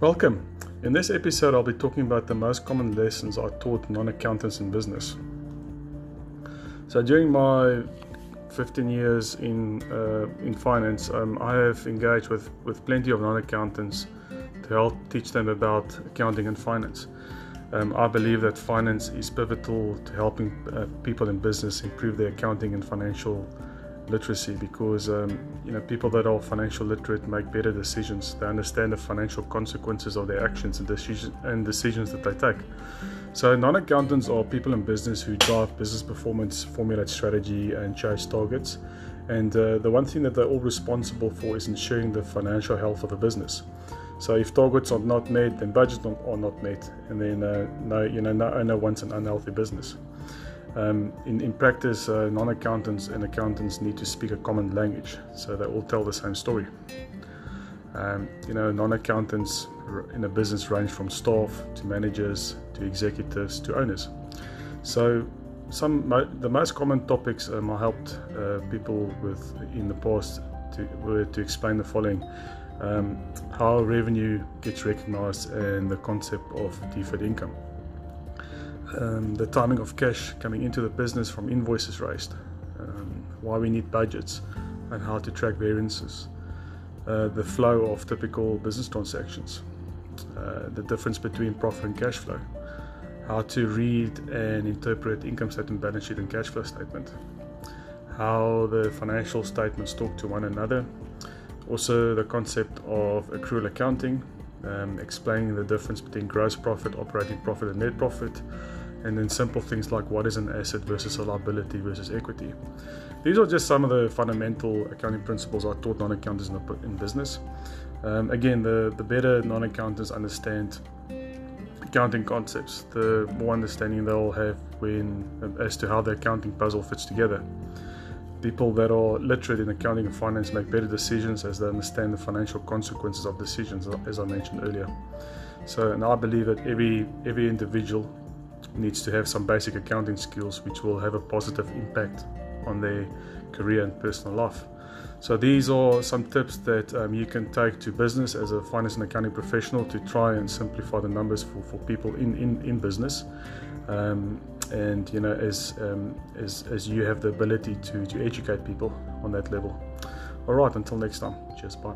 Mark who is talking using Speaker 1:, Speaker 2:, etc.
Speaker 1: Welcome. In this episode, I'll be talking about the most common lessons I taught non accountants in business. So, during my 15 years in, uh, in finance, um, I have engaged with, with plenty of non accountants to help teach them about accounting and finance. Um, I believe that finance is pivotal to helping uh, people in business improve their accounting and financial literacy because um, you know people that are financial literate make better decisions. They understand the financial consequences of their actions and decisions and decisions that they take. So non-accountants are people in business who drive business performance, formulate strategy, and chase targets. And uh, the one thing that they're all responsible for is ensuring the financial health of the business. So if targets are not met, then budgets are not met, and then uh, no, you know, no owner wants an unhealthy business. Um, in, in practice, uh, non-accountants and accountants need to speak a common language, so they all tell the same story. Um, you know, non-accountants in a business range from staff to managers to executives to owners. So, some the most common topics um, I helped uh, people with in the past to, were to explain the following um, how revenue gets recognized and the concept of deferred income. Um, the timing of cash coming into the business from invoices raised, um, why we need budgets, and how to track variances, uh, the flow of typical business transactions, uh, the difference between profit and cash flow, how to read and interpret income statement, balance sheet, and cash flow statement, how the financial statements talk to one another, also, the concept of accrual accounting, um, explaining the difference between gross profit, operating profit, and net profit, and then simple things like what is an asset versus a liability versus equity. These are just some of the fundamental accounting principles I taught non accountants in, business. Um, again, the, the better non accountants understand accounting concepts, the more understanding they'll have when as to how the accounting puzzle fits together. People that are literate in accounting and finance make better decisions as they understand the financial consequences of decisions, as I mentioned earlier. So, and I believe that every every individual needs to have some basic accounting skills, which will have a positive impact on their career and personal life. So these are some tips that um, you can take to business as a finance and accounting professional to try and simplify the numbers for, for people in, in, in business. Um, and you know as, um, as as you have the ability to, to educate people on that level. All right, until next time. Cheers, bye.